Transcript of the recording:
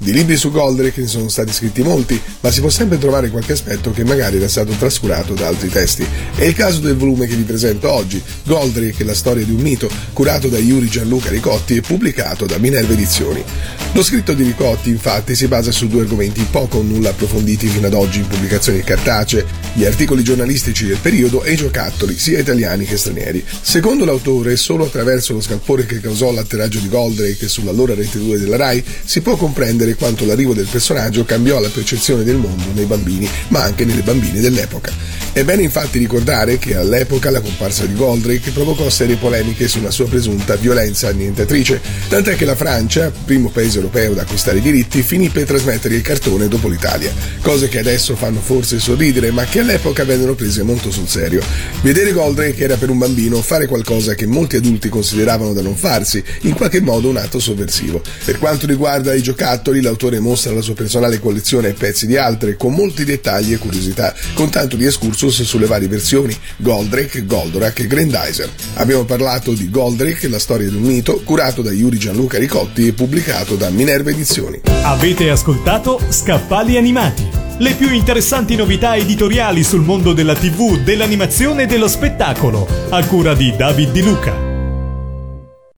Di libri su Goldrake ne sono stati scritti molti, ma si può sempre trovare qualche aspetto che magari era stato trascurato da altri testi. È il caso del volume che vi presento oggi, Goldrake, la storia di un mito, curato da Yuri Gianluca Ricotti e pubblicato da Minerva Edizioni. Lo scritto di Ricotti, infatti, si basa su due argomenti poco o nulla approfonditi fino ad oggi in pubblicazioni cartacee, gli articoli giornalistici del periodo e i giocattoli, sia italiani che stranieri. Secondo l'autore, solo attraverso lo scalpore che causò l'atterraggio di Goldrake sull'allora rete 2 della RAI si può comprendere vedere quanto l'arrivo del personaggio cambiò la percezione del mondo nei bambini, ma anche nelle bambine dell'epoca. È bene infatti ricordare che all'epoca la comparsa di Goldrake provocò serie polemiche su una sua presunta violenza annientatrice, tant'è che la Francia, primo paese europeo ad acquistare i diritti, finì per trasmettere il cartone dopo l'Italia, cose che adesso fanno forse sorridere, ma che all'epoca vennero prese molto sul serio. Vedere Goldrake era per un bambino fare qualcosa che molti adulti consideravano da non farsi, in qualche modo un atto sovversivo. Per quanto riguarda i giocattoli, poi l'autore mostra la sua personale collezione e pezzi di altre con molti dettagli e curiosità, con tanto di excursus sulle varie versioni Goldrake, Goldorak e Grandizer. Abbiamo parlato di Goldrake, la storia di un mito, curato da Yuri Gianluca Ricotti e pubblicato da Minerva Edizioni. Avete ascoltato Scaffali Animati? Le più interessanti novità editoriali sul mondo della TV, dell'animazione e dello spettacolo, a cura di David Di Luca.